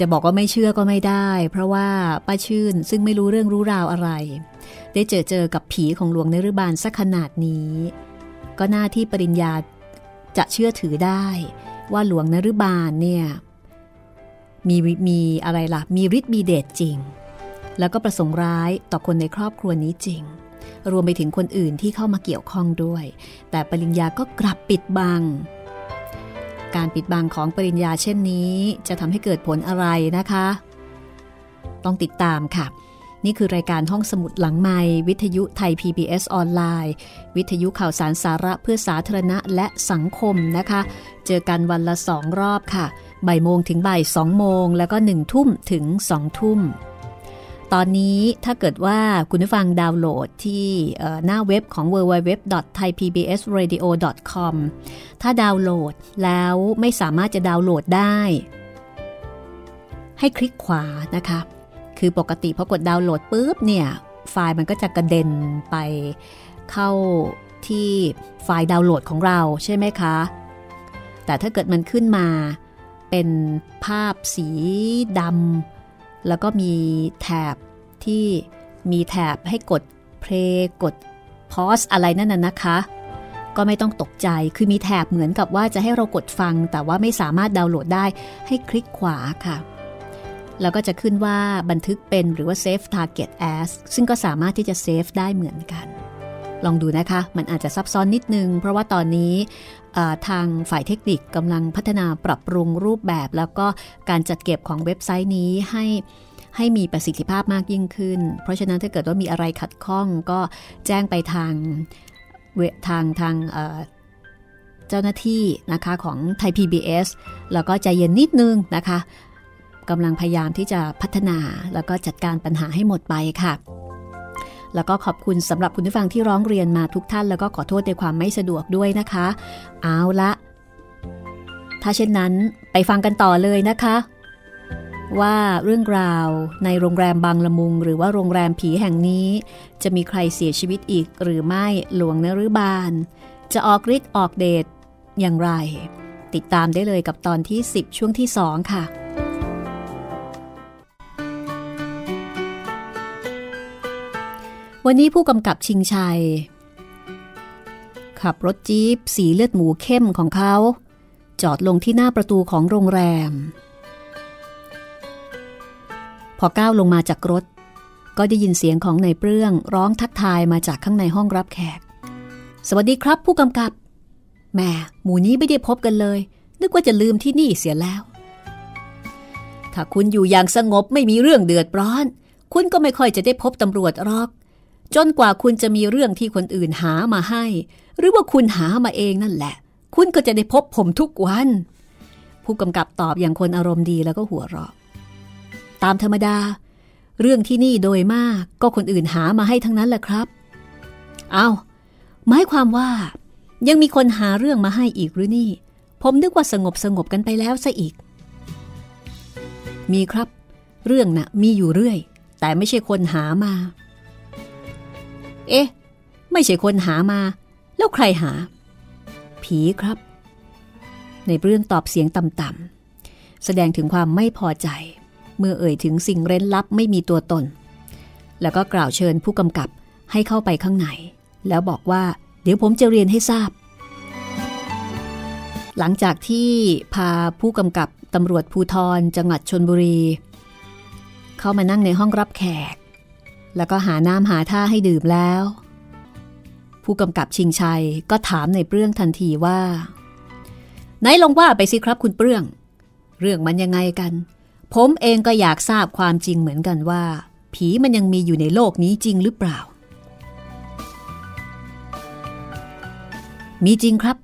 จะบอกว่าไม่เชื่อก็ไม่ได้ เพราะว่าป้าชื่นซึ่งไม่รู้เรื่องรู้ราวอะไร ได้เจอเจอกับผีของหลวงในรุบาลสักขนาดนี้ ก็หน่าที่ปริญญาจะเชื่อถือได้ว่าหลวงนรุบาลเนี่ยมีมีอะไรล่ะ มีฤทธิ์มีเดชจริง แล้วก็ประสงค์ร้ายต่อคนในครอบครัวนี้จริง รวมไปถึงคนอื่นที่เข้ามาเกี่ยวข้องด้วย แต่ปริญญาก็กลับปิดบัง การปิดบังของปริญญาเช่นนี้ จะทำให้เกิดผลอะไรนะคะ ต้องติดตามค่ะ นี่คือรายการห้องสมุดหลังไม้วิทยุไทย PBS ออนไลน์ วิทยุข่าวสารสาระเพื่อสาธารณะและสังคมนะคะ เจอกันวันละสองรอบค่ะบ่ายโมงถึงบ่ายสองโมง แล้วก็หนึ่งทุ่มถึงสองทุ่ม ตอนนี้ถ้าเกิดว่าคุณผู้ฟังดาวน์โหลดที่หน้าเว็บของ www.thaipbsradio.com ถ้าดาวน์โหลดแล้วไม่สามารถจะดาวน์โหลดได้ ให้คลิกขวานะคะ คือปกติพอกดดาวน์โหลดปุ๊บเนี่ยไฟล์มันก็จะกระเด็นไปเข้าที่ไฟล์ดาวน์โหลดของเราใช่ไหมคะ แต่ถ้าเกิดมันขึ้นมาเป็นภาพสีดำแล้วก็มีแถบที่มีแถบให้กด play กด pause อะไรนั่นน่ะนะคะ ก็ไม่ต้องตกใจคือมีแถบเหมือนกับว่าจะให้เรากดฟัง แต่ว่าไม่สามารถดาวน์โหลดได้ให้คลิกขวาค่ะ แล้วก็จะขึ้นว่าบันทึกเป็นหรือว่า save target as ซึ่งก็สามารถที่จะเซฟได้เหมือนกัน ลองดูนะคะ มันอาจจะซับซ้อนนิดนึง เพราะว่าตอนนี้ทางฝ่ายเทคนิคกำลังพัฒนาปรับปรุงรูปแบบ แล้วก็การจัดเก็บของเว็บไซต์นี้ให้ให้มีประสิทธิภาพมากยิ่งขึ้น เพราะฉะนั้นถ้าเกิดว่ามีอะไรขัดข้องก็แจ้งไปทางทางทางเจ้าหน้าที่นะคะของไทย PBS แล้วก็ใจเย็นนิดนึงนะคะ กำลังพยายามที่จะพัฒนาแล้วก็จัดการปัญหาให้หมดไปค่ะ แล้วก็ขอบคุณสำหรับคุณผู้ฟังที่ร้องเรียนมาทุกท่าน แล้วก็ขอโทษในความไม่สะดวกด้วยนะคะ เอาละ ถ้าเช่นนั้นไปฟังกันต่อเลยนะคะ ว่าเรื่องราวในโรงแรมบางละมุง หรือว่าโรงแรมผีแห่งนี้ จะมีใครเสียชีวิตอีกหรือไม่หลวงนรุบาล จะออกฤทธิ์ออกเดชอย่างไร ติดตามได้เลยกับตอนที่ 10 ช่วงที่ 2 ค่ะ วันนี้ผู้กำกับชิงชัย ขับรถจี๊ปสีเลือดหมูเข้มของเขา จอดลงที่หน้าประตูของโรงแรม พอก้าวลงมาจากรถ ก็ได้ยินเสียงของนายเปลื้อง ร้องทักทายมาจากข้างในห้องรับแขก สวัสดีครับผู้กำกับแม่หมูนี้ไม่ได้พบกันเลย นึกว่าจะลืมที่นี่เสียแล้ว ถ้าคุณอยู่อย่างสงบไม่มีเรื่องเดือดร้อน คุณก็ไม่ค่อยจะได้พบตำรวจหรอก จนกว่าคุณจะมีเรื่องที่คนอื่นหามาให้ หรือว่าคุณหามาเองนั่นแหละ คุณก็จะได้พบผมทุกวัน ผู้กำกับตอบอย่างคนอารมณ์ดีแล้วก็หัวเราะ ตามธรรมดา เรื่องที่นี่โดยมากก็คนอื่นหามาให้ทั้งนั้นแหละครับ เอาหมายความว่า ยังมีคนหาเรื่องมาให้อีกหรือนี่ ผมนึกว่าสงบสงบกันไปแล้วซะอีก มีครับ เรื่องนะ่ะมีอยู่เรื่อย แต่ไม่ใช่คนหามา เอ๊ะ ไม่ใช่คนหามา แล้วใครหา ผีครับ ในเรื่องตอบเสียงต่ำๆแสดงถึงความไม่พอใจ เมื่อเอ่ยถึงสิ่งเร้นลับไม่มีตัวตน แล้วก็กล่าวเชิญผู้กำกับให้เข้าไปข้างใน แล้วบอกว่าเดี๋ยวผมจะเรียนให้ทราบ หลังจากที่พาผู้กำกับตำรวจภูทรจังหวัดชนบุรี เข้ามานั่งในห้องรับแขก แล้วก็หาน้ำหาท่าให้ดื่มแล้ว ผู้กำกับชิงชัยก็ถามในเปรื่องทันทีว่า ไหนลองว่าไปสิครับคุณเปรื่อง เรื่องมันยังไงกัน ผมเองก็อยากทราบความจริงเหมือนกันว่า ผีมันยังมีอยู่ในโลกนี้จริงหรือเปล่า มีจริงครับ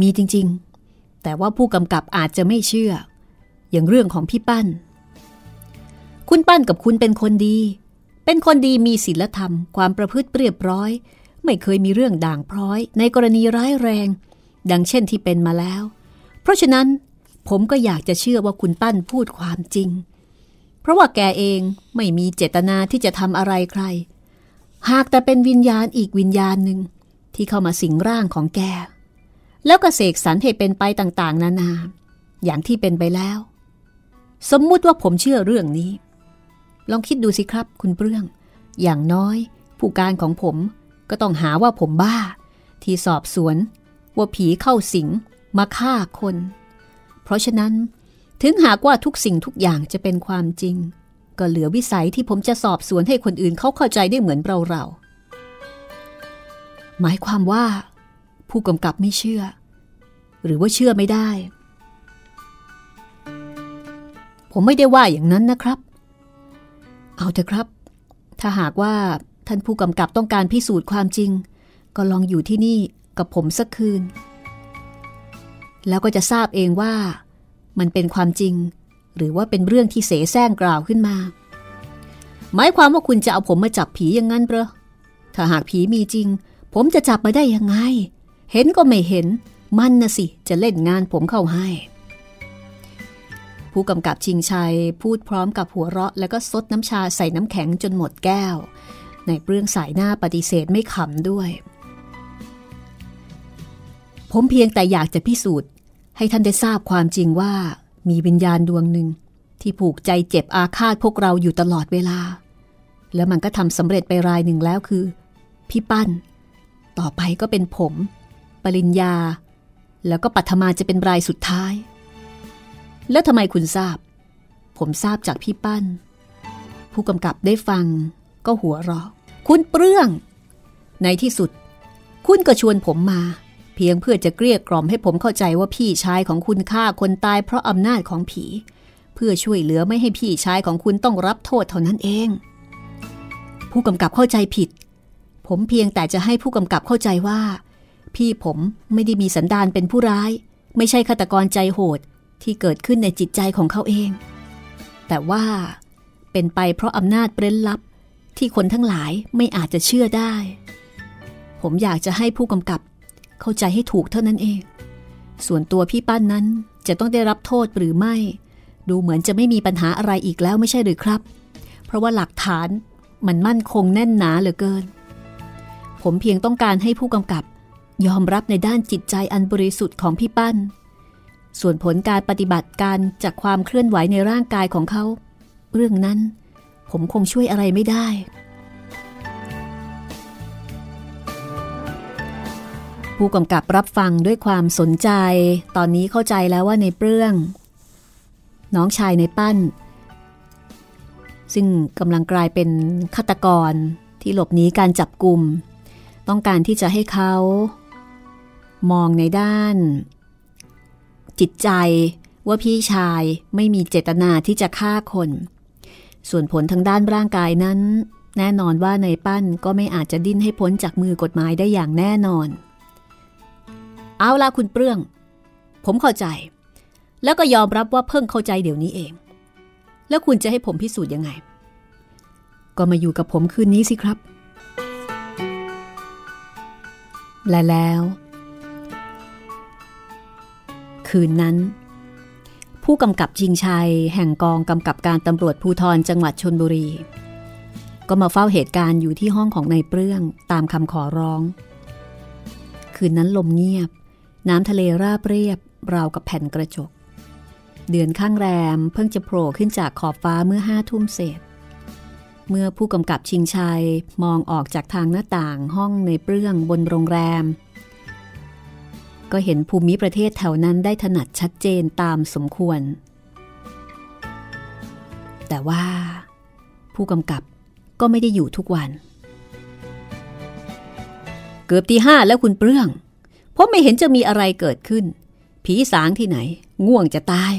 มีจริง ๆ แต่ว่าผู้กำกับอาจจะไม่เชื่อ อย่างเรื่องของพี่ปั้น คุณปั้นกับคุณเป็นคนดี เป็นคนดีมีศีลธรรม ความประพฤติเรียบร้อย ไม่เคยมีเรื่องด่างพร้อย ในกรณีร้ายแรง ดังเช่นที่เป็นมาแล้ว เพราะฉะนั้นผมก็อยากจะเชื่อว่าคุณปั้นพูดความจริง เพราะว่าแกเองไม่มีเจตนาที่จะทำอะไรใคร หากแต่เป็นวิญญาณอีกวิญญาณหนึ่งที่เข้ามาสิงร่างของแก แล้วก็เสกสรรให้เป็นไปต่างๆ นานา อย่างที่เป็นไปแล้ว สมมุติว่าผมเชื่อเรื่องนี้ ลองคิดดูสิครับ คุณเปรื่อง อย่างน้อย ผู้การของผมก็ต้องหาว่าผมบ้า ที่สอบสวน ว่าผีเข้าสิงมาฆ่าคน เพราะฉะนั้น ถึงหากว่าทุกสิ่งทุกอย่างจะเป็นความจริง ก็เหลือวิสัยที่ผมจะสอบสวนให้คนอื่นเขาเข้าใจได้เหมือนเราเราหมายความว่า ผู้กำกับไม่เชื่อ หรือว่าเชื่อไม่ได้ ผมไม่ได้ว่าอย่างนั้นนะครับ เอาเถอะครับ ถ้าหากว่าท่านผู้กำกับต้องการพิสูจน์ความจริง ก็ลองอยู่ที่นี่กับผมสักคืน แล้วก็จะทราบเองว่า มันเป็นความจริง หรือว่าเป็นเรื่องที่เสแสร้งกล่าวขึ้นมา หมายความว่าคุณจะเอาผมมาจับผีอย่างนั้นเปล่าถ้าหากผีมีจริง ผมจะจับมาได้ยังไง เห็นก็ไม่เห็น มันนะสิจะเล่นงานผมเข้าให้ ผู้กำกับชิงชัยพูดพร้อมกับหัวเราะ แล้วก็ซดน้ำชาใส่น้ำแข็งจนหมดแก้ว ในเรื่องสายหน้าปฏิเสธไม่ขำด้วย ผมเพียงแต่อยากจะพิสูจน์ ให้ท่านได้ทราบความจริงว่า มีวิญญาณดวงหนึ่ง ที่ผูกใจเจ็บอาฆาตพวกเราอยู่ตลอดเวลา แล้วมันก็ทำสำเร็จไปรายหนึ่งแล้วคือ พี่ปั้น ต่อไปก็เป็นผม ปริญญา แล้วก็ปัทมาจะเป็นรายสุดท้าย แล้วทำไมคุณทราบ ผมทราบจากพี่ปั้น ผู้กำกับได้ฟังก็หัวเราะ คุณเปรื่อง ในที่สุด คุณก็ชวนผมมา เพียงเพื่อจะเกลี้ยกล่อมให้ผมเข้าใจว่าพี่ชายของคุณฆ่าคนตายเพราะอำนาจของผี เพื่อช่วยเหลือไม่ให้พี่ชายของคุณต้องรับโทษเท่านั้นเอง ผู้กำกับเข้าใจผิด ผมเพียงแต่จะให้ผู้กำกับเข้าใจว่า พี่ผมไม่ได้มีสันดานเป็นผู้ร้าย ไม่ใช่ฆาตกรใจโหด ที่เกิดขึ้นในจิตใจของเขาเอง แต่ว่าเป็นไปเพราะอำนาจเร้นลับที่คนทั้งหลายไม่อาจจะเชื่อได้ ผมอยากจะให้ผู้กำกับเข้าใจให้ถูกเท่านั้นเอง ส่วนตัวพี่ปั้นนั้นจะต้องได้รับโทษหรือไม่ ดูเหมือนจะไม่มีปัญหาอะไรอีกแล้วไม่ใช่หรือครับ เพราะว่าหลักฐานมันมั่นคงแน่นหนาเหลือเกิน ผมเพียงต้องการให้ผู้กำกับยอมรับในด้านจิตใจอันบริสุทธิ์ของพี่ปั้น ส่วนผลการปฏิบัติการจากความเคลื่อนไหวในร่างกายของเขา เรื่องนั้น ผมคงช่วยอะไรไม่ได้ ผู้กำกับรับฟังด้วยความสนใจ ตอนนี้เข้าใจแล้วว่าในเปรื่อง น้องชายในปั้น ซึ่งกำลังกลายเป็นฆาตกรที่หลบหนีการจับกลุ่ม ต้องการที่จะให้เขา มองในด้าน จิตใจว่าพี่ชายไม่มีเจตนาที่จะฆ่าคน ส่วนผลทางด้านร่างกายนั้น แน่นอนว่าในปั้นก็ไม่อาจจะดิ้นให้พ้นจากมือกฎหมายได้อย่างแน่นอน เอาละคุณเปลื้อง ผมเข้าใจ แล้วก็ยอมรับว่าเพิ่งเข้าใจเดี๋ยวนี้เอง แล้วคุณจะให้ผมพิสูจน์ยังไง ก็มาอยู่กับผมคืนนี้สิครับ และแล้ว คืนนั้น ผู้กำกับชิงชัย แห่งกองกำกับการตำรวจภูทรจังหวัดชนบุรี ก็มาเฝ้าเหตุการณ์อยู่ที่ห้องของนายเปลื้อง ตามคำขอร้อง คืนนั้นลมเงียบ น้ำทะเลราบเรียบราวกับแผ่นกระจก เดือนข้างแรมเพิ่งจะโผล่ขึ้นจากขอบฟ้าเมื่อห้าทุ่มเศษเมื่อผู้กำกับชิงชัยมองออกจากทางหน้าต่างห้องในเปลื้องบนโรงแรม ก็เห็นภูมิประเทศแถวนั้นได้ถนัดชัดเจนตามสมควร แต่ว่า ผู้กำกับก็ไม่ได้อยู่ทุกวัน เกือบตีห้าแล้วคุณเปลื้อง เพราะไม่เห็นจะมีอะไรเกิดขึ้น ผีสางที่ไหน ง่วงจะตาย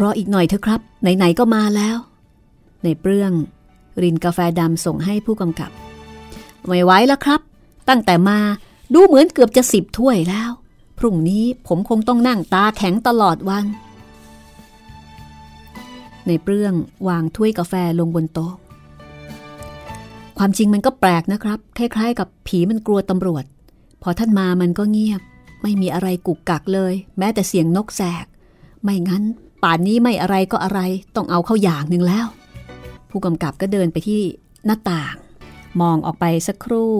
รออีกหน่อยเถอะครับ ไหน ๆ ก็มาแล้ว ในเปลื้อง รินกาแฟดำส่งให้ผู้กำกับ ไม่ไหวแล้วครับ ตั้งแต่มาดูเหมือนเกือบจะสิบถ้วยแล้ว พรุ่งนี้ผมคงต้องนั่งตาแข็งตลอดวัน ในเปลื้องวางถ้วยกาแฟลงบนโต๊ะ ความจริงมันก็แปลกนะครับ คล้ายๆ กับผีมันกลัวตำรวจ พอท่านมามันก็เงียบ ไม่มีอะไรกุกกักเลย แม้แต่เสียงนกแสก ไม่งั้น ป่านนี้ไม่อะไรก็อะไร ต้องเอาเข้าอย่างหนึ่งแล้ว ผู้กำกับก็เดินไปที่หน้าต่าง มองออกไปสักครู่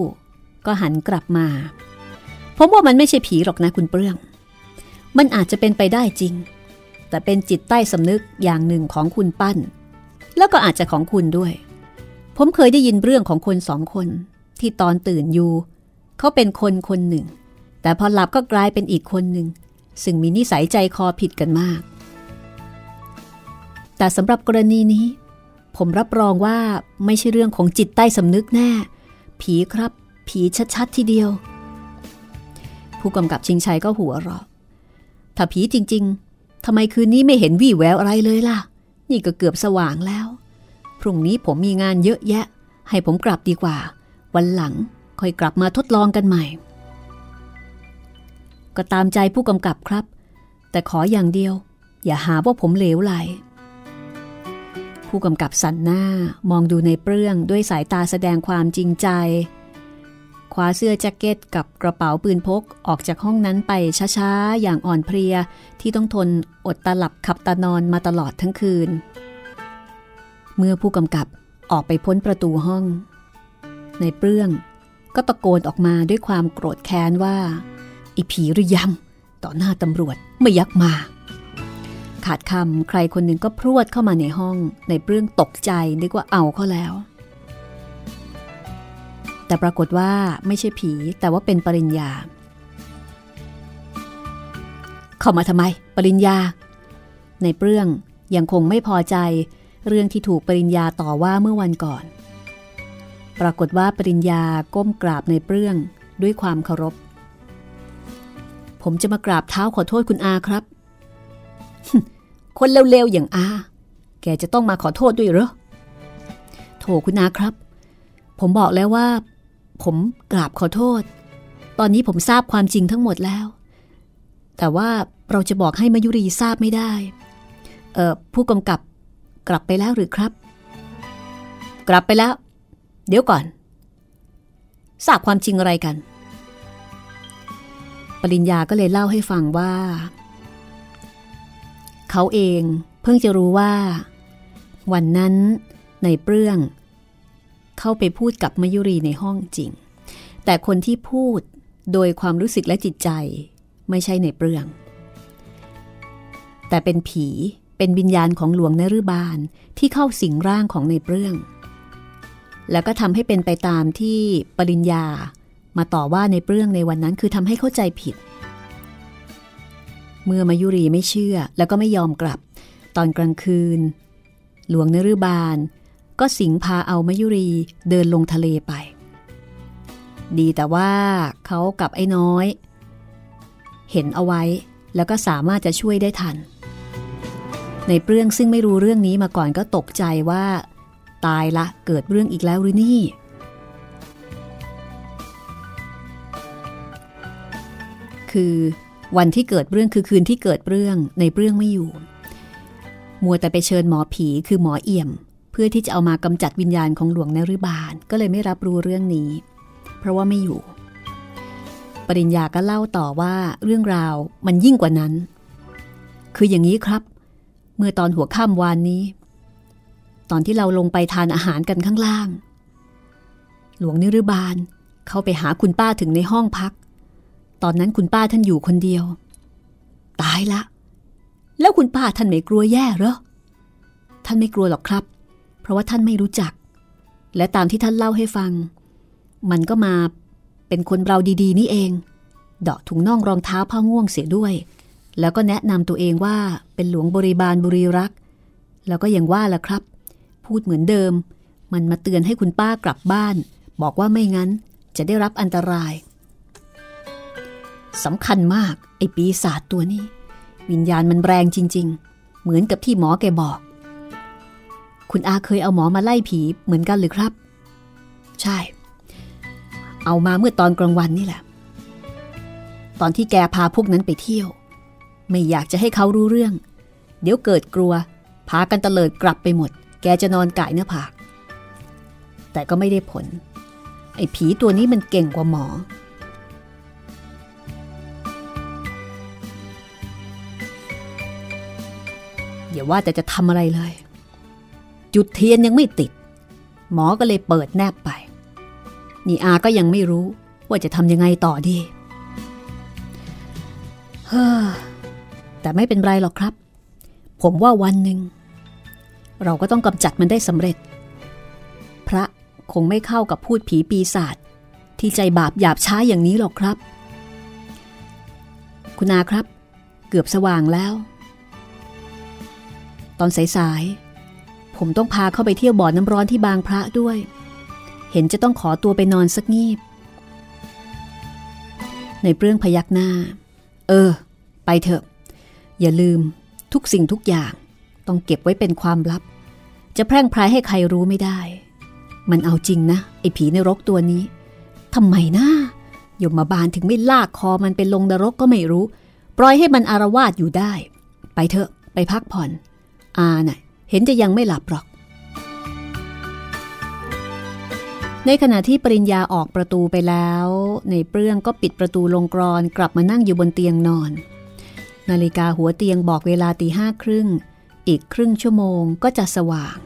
ก็หันกลับมา ผมว่ามันไม่ใช่ผีหรอกนะคุณเปลื้อง มันอาจจะเป็นไปได้จริง แต่เป็นจิตใต้สำนึกอย่างหนึ่งของคุณปั้น แล้วก็อาจจะของคุณด้วย ผมเคยได้ยินเรื่องของคนสองคน ที่ตอนตื่นอยู่ เขาเป็นคนคนหนึ่ง แต่พอหลับก็กลายเป็นอีกคนหนึ่ง ซึ่งมีนิสัยใจคอผิดกันมาก แต่สำหรับกรณีนี้ ผมรับรองว่าไม่ใช่เรื่องของจิตใต้สำนึกแน่ ผีครับ ผีชัดๆทีเดียว ผู้กำกับชิงชัยก็หัวเราะถ้าผีจริง ๆทำไมคืนนี้ไม่เห็นวี่แววอะไรเลยล่ะ นี่ก็เกือบสว่างแล้ว พรุ่งนี้ผมมีงานเยอะแยะ ให้ผมกลับดีกว่า วันหลังค่อยกลับมาทดลองกันใหม่ ก็ตามใจผู้กำกับครับ แต่ขออย่างเดียว อย่าหาว่าผมเหลวไหล ผู้กำกับสันหน้ามองดูในเปลื้องด้วยสายตาแสดงความจริงใจ คว้าเสื้อแจ็คเก็ตกับกระเป๋าปืนพกออกจากห้องนั้นไปช้าๆ อย่างอ่อนเพลียที่ต้องทนอดตาหลับขับตานอนมาตลอดทั้งคืน เมื่อผู้กำกับออกไปพ้นประตูห้อง ในเปลื้องก็ตะโกนออกมาด้วยความโกรธแค้นว่าไอ้ผีหรือยำต่อหน้าตำรวจไม่ยักมา ขาดคำใครคนหนึ่งก็พรวดเข้ามาในห้อง ในเปลื้องตกใจนึกว่าเอาเขาแล้ว แต่ปรากฏว่าไม่ใช่ผี แต่ว่าเป็นปริญญา เข้ามาทำไม ปริญญา ในเปรื่องยังคงไม่พอใจเรื่องที่ถูกปริญญาต่อว่าเมื่อวันก่อน ปรากฏว่าปริญญาก้มกราบในเปรื่องด้วยความเคารพ ผมจะมากราบเท้าขอโทษคุณอาครับ คนเร็วๆอย่างอา แกจะต้องมาขอโทษด้วยเหรอ โถคุณอาครับ ผมบอกแล้วว่า ผมกราบขอโทษ ตอนนี้ผมทราบความจริงทั้งหมดแล้ว แต่ว่าเราจะบอกให้มายุรีทราบไม่ได้ เอ่อ ผู้กำกับกลับไปแล้วหรือครับ กลับไปแล้ว เดี๋ยวก่อน ทราบความจริงอะไรกัน ปริญญาก็เลยเล่าให้ฟังว่า เขาเองเพิ่งจะรู้ว่า วันนั้นในเปรื่อง เข้าไปพูดกับมยุรีในห้องจริง แต่คนที่พูดโดยความรู้สึกและจิตใจไม่ใช่ในเปรื่อง แต่เป็นผีเป็นวิญญาณของหลวงนรุบาลที่เข้าสิงร่างของในเปรื่อง แล้วก็ทำให้เป็นไปตามที่ปริญญามาต่อว่าในเปรื่องในวันนั้นคือทำให้เข้าใจผิด เมื่อมายุรีไม่เชื่อแล้วก็ไม่ยอมกลับ ตอนกลางคืน หลวงนรุบาล ก็สิงพาเอามายุรีเดินลงทะเลไป ดีแต่ว่าเขากับไอ้น้อย เห็นเอาไว้แล้วก็สามารถจะช่วยได้ทัน ในเปรื่องซึ่งไม่รู้เรื่องนี้มาก่อนก็ตกใจว่า ตายละเกิดเรื่องอีกแล้วหรือนี่คือวันที่เกิดเรื่องคือคืนที่เกิดเรื่องในเรื่องไม่อยู่ มัวแต่ไปเชิญหมอผีคือหมอเอี่ยม พื่อที่จะเอามากำจัดวิญญาณของหลวงนรุบาลก็เลยไม่รับรู้เรื่องนี้ เพราะว่าไม่อยู่ ปริญญาก็เล่าต่อว่าเรื่องราวมันยิ่งกว่านั้น คืออย่างนี้ครับ เมื่อตอนหัวค่ำวานนี้ ตอนที่เราลงไปทานอาหารกันข้างล่าง หลวงนิรบาลเข้าไปหาคุณป้าถึงในห้องพัก ตอนนั้นคุณป้าท่านอยู่คนเดียว ตายละ แล้วคุณป้าท่านไม่กลัวแย่เหรอท่านไม่กลัวหรอกครับ เพราะว่าท่านไม่รู้จัก และตามที่ท่านเล่าให้ฟัง มันก็มาเป็นคนเราดีๆ นี่เอง เดาะถุงน่องรองเท้าผ้าง่วงเสียด้วย แล้วก็แนะนำตัวเองว่าเป็นหลวงบริบาลบุรีรัก แล้วก็ยังว่าละครับ พูดเหมือนเดิม มันมาเตือนให้คุณป้ากลับบ้าน บอกว่าไม่งั้นจะได้รับอันตรายสำคัญมาก ไอ้ปีศาจตัวนี้ วิญญาณมันแรงจริง ๆ เหมือนกับที่หมอแกบอก คุณอาเคยเอาหมอมาไล่ผีเหมือนกันหรือครับ ใช่ เอามาเมื่อตอนกลางวันนี่แหละ ตอนที่แกพาพวกนั้นไปเที่ยว ไม่อยากจะให้เขารู้เรื่อง เดี๋ยวเกิดกลัว พากันเตลิดกลับไปหมด แกจะนอนก่ายเนื้อผาก แต่ก็ไม่ได้ผล ไอ้ผีตัวนี้มันเก่งกว่าหมออย่าว่าแต่จะทำอะไรเลย จุดเทียนยังไม่ติด หมอก็เลยเปิดแนบไป นี่อาก็ยังไม่รู้ว่าจะทำยังไงต่อดีเฮ้อแต่ไม่เป็นไรหรอกครับ ผมว่าวันหนึ่ง เราก็ต้องกำจัดมันได้สำเร็จ พระคงไม่เข้ากับพูดผีปีศาจที่ใจบาปหยาบช้าอย่างนี้หรอกครับ คุณอาครับ เกือบสว่างแล้ว ตอนสายๆ ผมต้องพาเข้าไปเที่ยวบ่อน้ำร้อนที่บางพระด้วย เห็นจะต้องขอตัวไปนอนสักงีบ ในเปรื่องพยักหน้า เออ ไปเถอะ อย่าลืมทุกสิ่งทุกอย่าง ต้องเก็บไว้เป็นความลับ จะแพร่งพรายให้ใครรู้ไม่ได้ มันเอาจริงนะ ไอ้ผีในรกตัวนี้ทำไมนะยมมาบาลถึงไม่ลากคอมันไปลงนรกก็ไม่รู้ ปล่อยให้มันอารวาสอยู่ได้ ไปเถอะ ไปพักผ่อน อาน่ะ เห็นจะยังไม่หลับหรอก ในขณะที่ปริญญาออกประตูไปแล้ว ในเปรื่องก็ปิดประตูลงกรอนกลับมานั่งอยู่บนเตียงนอน นาฬิกาหัวเตียงบอกเวลาตีห้าครึ่ง อีกครึ่งชั่วโมงก็จะสว่าง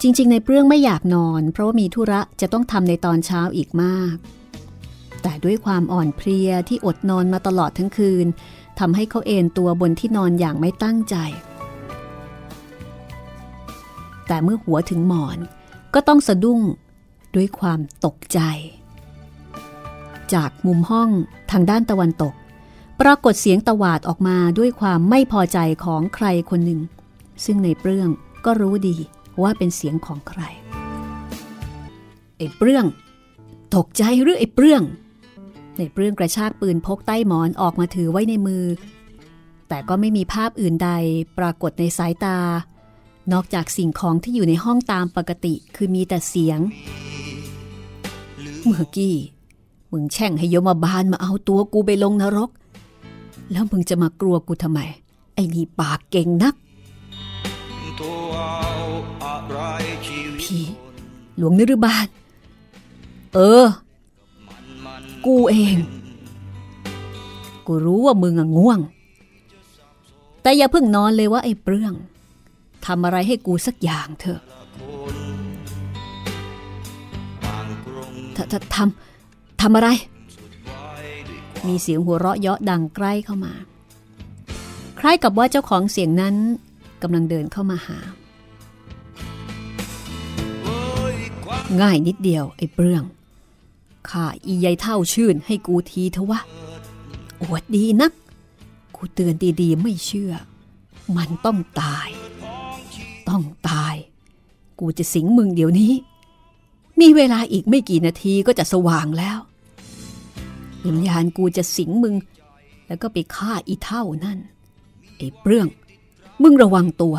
จริงๆ ในเปรื่องไม่อยากนอน เพราะว่ามีธุระจะต้องทำในตอนเช้าอีกมาก แต่ด้วยความอ่อนเพลียที่อดนอนมาตลอดทั้งคืนทำให้เขาเอนตัวบนที่นอนอย่างไม่ตั้งใจ แต่เมื่อหัวถึงหมอน ก็ต้องสะดุ้งด้วยความตกใจ จากมุมห้องทางด้านตะวันตก ปรากฏเสียงตวาดออกมาด้วยความไม่พอใจของใครคนหนึ่ง ซึ่งในเปรื่องก็รู้ดีว่าเป็นเสียงของใคร ไอ้เปรื่อง ตกใจหรือไอ้เปรื่อง ในเปรื่องกระชากปืนพกใต้หมอนออกมาถือไว้ในมือ แต่ก็ไม่มีภาพอื่นใดปรากฏในสายตา นอกจากสิ่งของที่อยู่ในห้องตามปกติคือมีแต่เสียง เมื่อกี้มึงแช่งให้ยมาบาลมาเอาตัวกูไปลงนรก แล้วมึงจะมากลัวกูทำไม ไอ้นี่ปากเก่งนัก พี่ หลวงนรุบาล เออ กูเอง กูรู้ว่ามึงอะง่วง แต่อย่าเพิ่งนอนเลยว่าไอ้เปรื่อง ทำอะไรให้กูสักอย่างเถอะทททำทำอะไร มีเสียงหัวเราะเยาะดังใกล้เข้ามา คล้ายกับว่าเจ้าของเสียงนั้นกำลังเดินเข้ามาหา ง่ายนิดเดียวไอ้เปรื่องข้าอียายเท่าชื่นให้กูทีเถอะวะ อวดดีนัก กูเตือนดีๆไม่เชื่อ มันต้องตาย ต้องตาย กูจะสิงมึงเดี๋ยวนี้ มีเวลาอีกไม่กี่นาทีก็จะสว่างแล้ววิญญาณกูจะสิงมึง แล้วก็ไปฆ่าอีเท่านั่นไอ้เปรื่อง มึงระวังตัว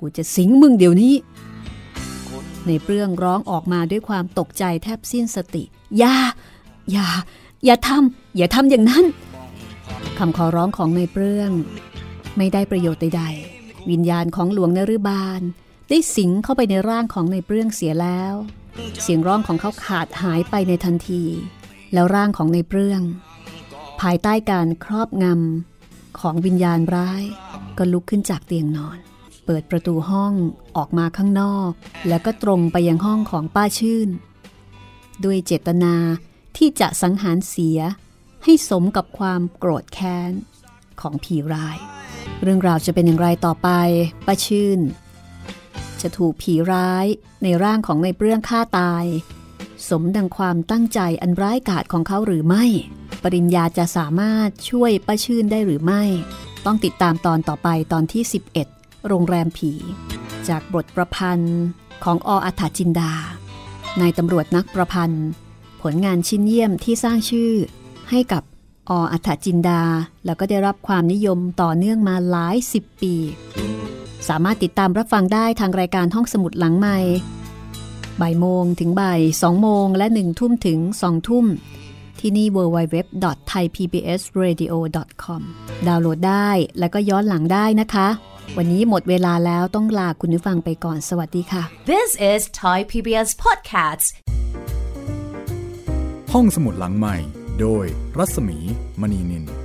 กูจะสิงมึงเดี๋ยวนี้ ในเปรื่องร้องออกมาด้วยความตกใจแทบสิ้นสติ อย่า อย่า อย่าทำอย่าทำอย่างนั้นคำขอร้องของในเปรื่อง ไม่ได้ประโยชน์ใดๆ วิญญาณของหลวงนรุบาล ได้สิงเข้าไปในร่างของในเปรื่องเสียแล้ว เสียงร้องของเขาขาดหายไปในทันที แล้วร่างของในเปรื่อง ภายใต้การครอบงำของวิญญาณร้าย ก็ลุกขึ้นจากเตียงนอน เปิดประตูห้องออกมาข้างนอก แล้วก็ตรงไปยังห้องของป้าชื่น ด้วยเจตนาที่จะสังหารเสียให้สมกับความโกรธแค้นของผีร้าย เรื่องราวจะเป็นอย่างไรต่อไปป้าชื่น จะถูกผีร้ายในร่างของในเปรื่องฆ่าตาย สมดังความตั้งใจอันร้ายกาจของเขาหรือไม่ ปริญญาจะสามารถช่วยป้าชื่นได้หรือไม่ ต้องติดตามตอนต่อไปตอนที่ 11 โรงแรมผี จากบทประพันธ์ของออัฏฐจินดานายตำรวจนักประพันธ์ ผลงานชิ้นเยี่ยมที่สร้างชื่อให้กับ ออัฏฐจินดา แล้วก็ได้รับความนิยมต่อเนื่องมาหลายสิบปี สามารถติดตามรับฟังได้ทางรายการห้องสมุดหลังใหม่บ่ายโมงถึงบ่ายสองโมงและหนึ่งทุ่มถึงสองทุ่ม ที่นี่ www.thaipbsradio.com ดาวน์โหลดได้แล้วก็ย้อนหลังได้นะคะ วันนี้หมดเวลาแล้วต้องลาคุณผู้ฟังไปก่อนสวัสดีค่ะ This is Thai PBS Podcasts. ห้องสมุดหลังใหม่ โดยรัศมีมณีนิน